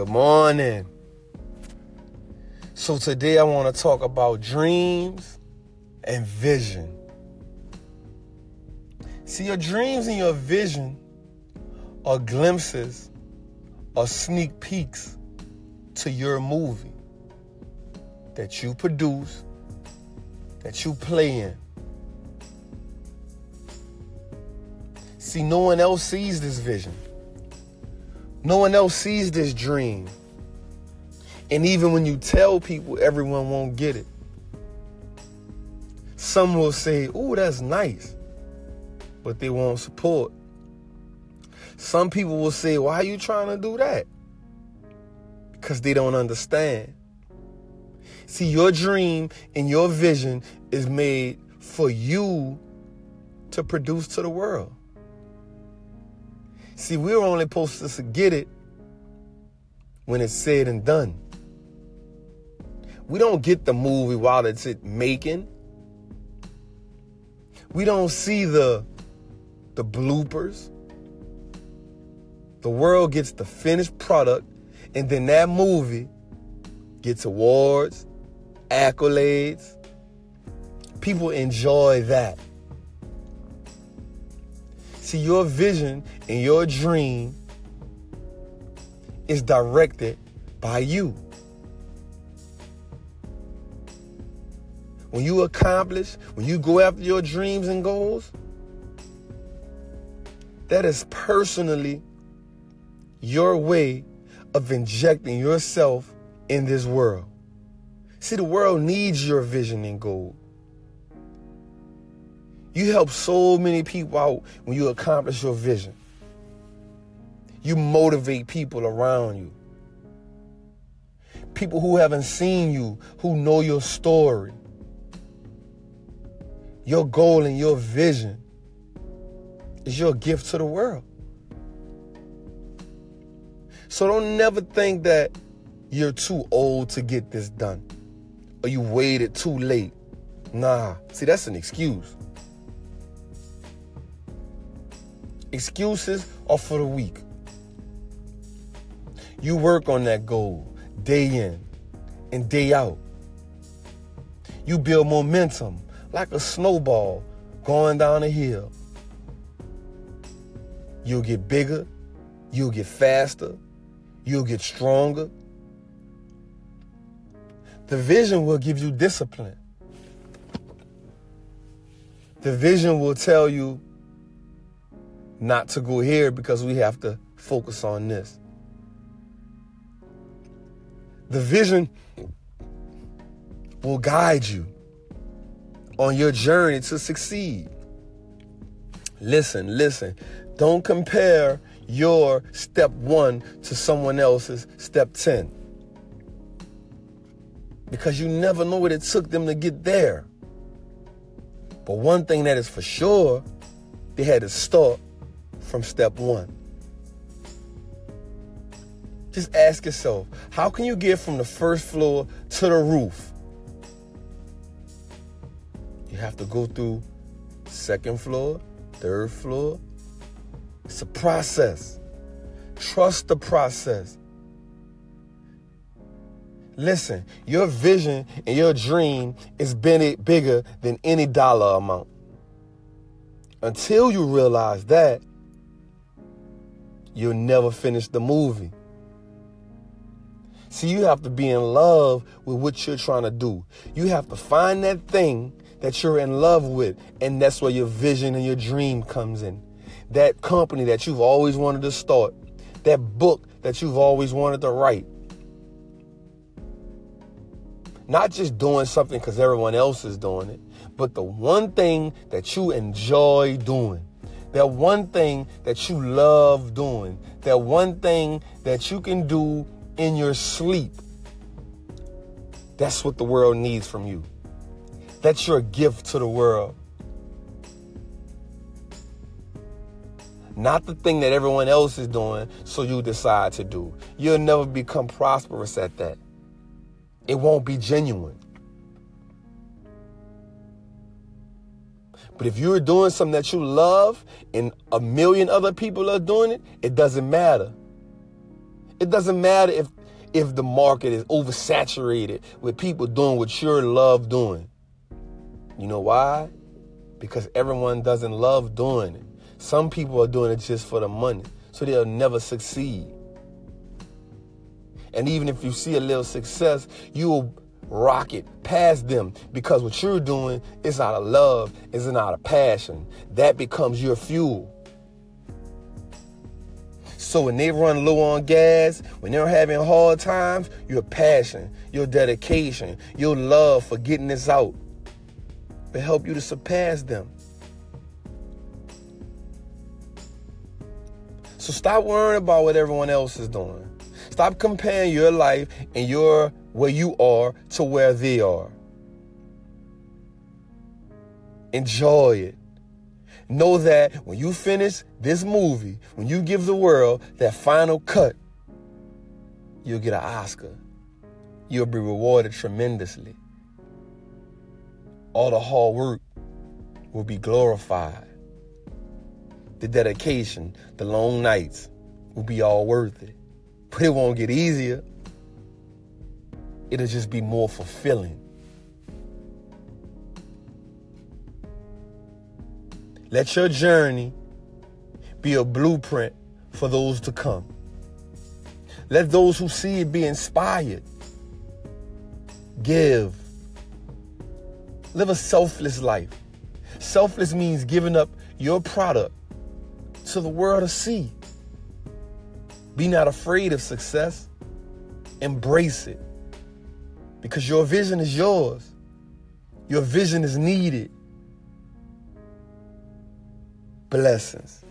Good morning. So, today I want to talk about dreams and vision. See, your dreams and your vision are glimpses or sneak peeks to your movie that you produce, that you play in. See, no one else sees this vision. No one else sees this dream. And even when you tell people, everyone won't get it. Some will say, Oh, that's nice, but they won't support. Some people will say, Why are you trying to do that? Because they don't understand. See, your dream and your vision is made for you to produce to the world. See, we're only supposed to get it when it's said and done. We don't get the movie while it's it making. We don't see the the bloopers. The world gets the finished product, and then that movie gets awards, accolades. People enjoy that. See, your vision and your dream is directed by you. When you accomplish, when you go after your dreams and goals, that is personally your way of injecting yourself in this world. See, the world needs your vision and goal. You help so many people out when you accomplish your vision. You motivate people around you. People who haven't seen you, who know your story. Your goal and your vision is your gift to the world. So don't never think that you're too old to get this done or you waited too late. Nah, see, that's an excuse. Excuses are for the weak. You work on that goal day in and day out. You build momentum like a snowball going down a hill. You'll get bigger, you'll get faster, you'll get stronger. The vision will give you discipline. The vision will tell you not to go here because we have to focus on this. The vision will guide you on your journey to succeed. Listen, listen. Don't compare your step one to someone else's step 10. Because you never know what it took them to get there. But one thing that is for sure, they had to start from step one. Just ask yourself, how can you get from the first floor to the roof? You have to go through second floor, third floor. It's a process. Trust the process. Listen, your vision and your dream is bigger than any dollar amount. Until you realize that, you'll never finish the movie. See, you have to be in love with what you're trying to do. You have to find that thing that you're in love with, and that's where your vision and your dream comes in. That company that you've always wanted to start, that book that you've always wanted to write. Not just doing something because everyone else is doing it, but the one thing that you enjoy doing. That one thing that you love doing. That one thing that you can do in your sleep. That's what the world needs from you. That's your gift to the world. Not the thing that everyone else is doing, so you decide to do. You'll never become prosperous at that. It won't be genuine. But if you're doing something that you love and a million other people are doing it, it doesn't matter. It doesn't matter if if the market is oversaturated with people doing what you love doing. You know why? Because everyone doesn't love doing it. Some people are doing it just for the money, so they'll never succeed. And even if you see a little success, you'll rocket past them because what you're doing is out of love, is out of passion. That becomes your fuel. So when they run low on gas, when they're having hard times, your passion, your dedication, your love for getting this out will help you to surpass them. So stop worrying about what everyone else is doing. Stop comparing your life and your where you are to where they are. Enjoy it. Know that when you finish this movie, when you give the world that final cut, you'll get an Oscar. You'll be rewarded tremendously. All the hard work will be glorified. The dedication, the long nights will be all worth it. But it won't get easier. It'll just be more fulfilling. Let your journey be a blueprint for those to come. Let those who see it be inspired. Give. Live a selfless life. Selfless means giving up your product to the world to see. Be not afraid of success. Embrace it. Because your vision is yours. Your vision is needed. Blessings.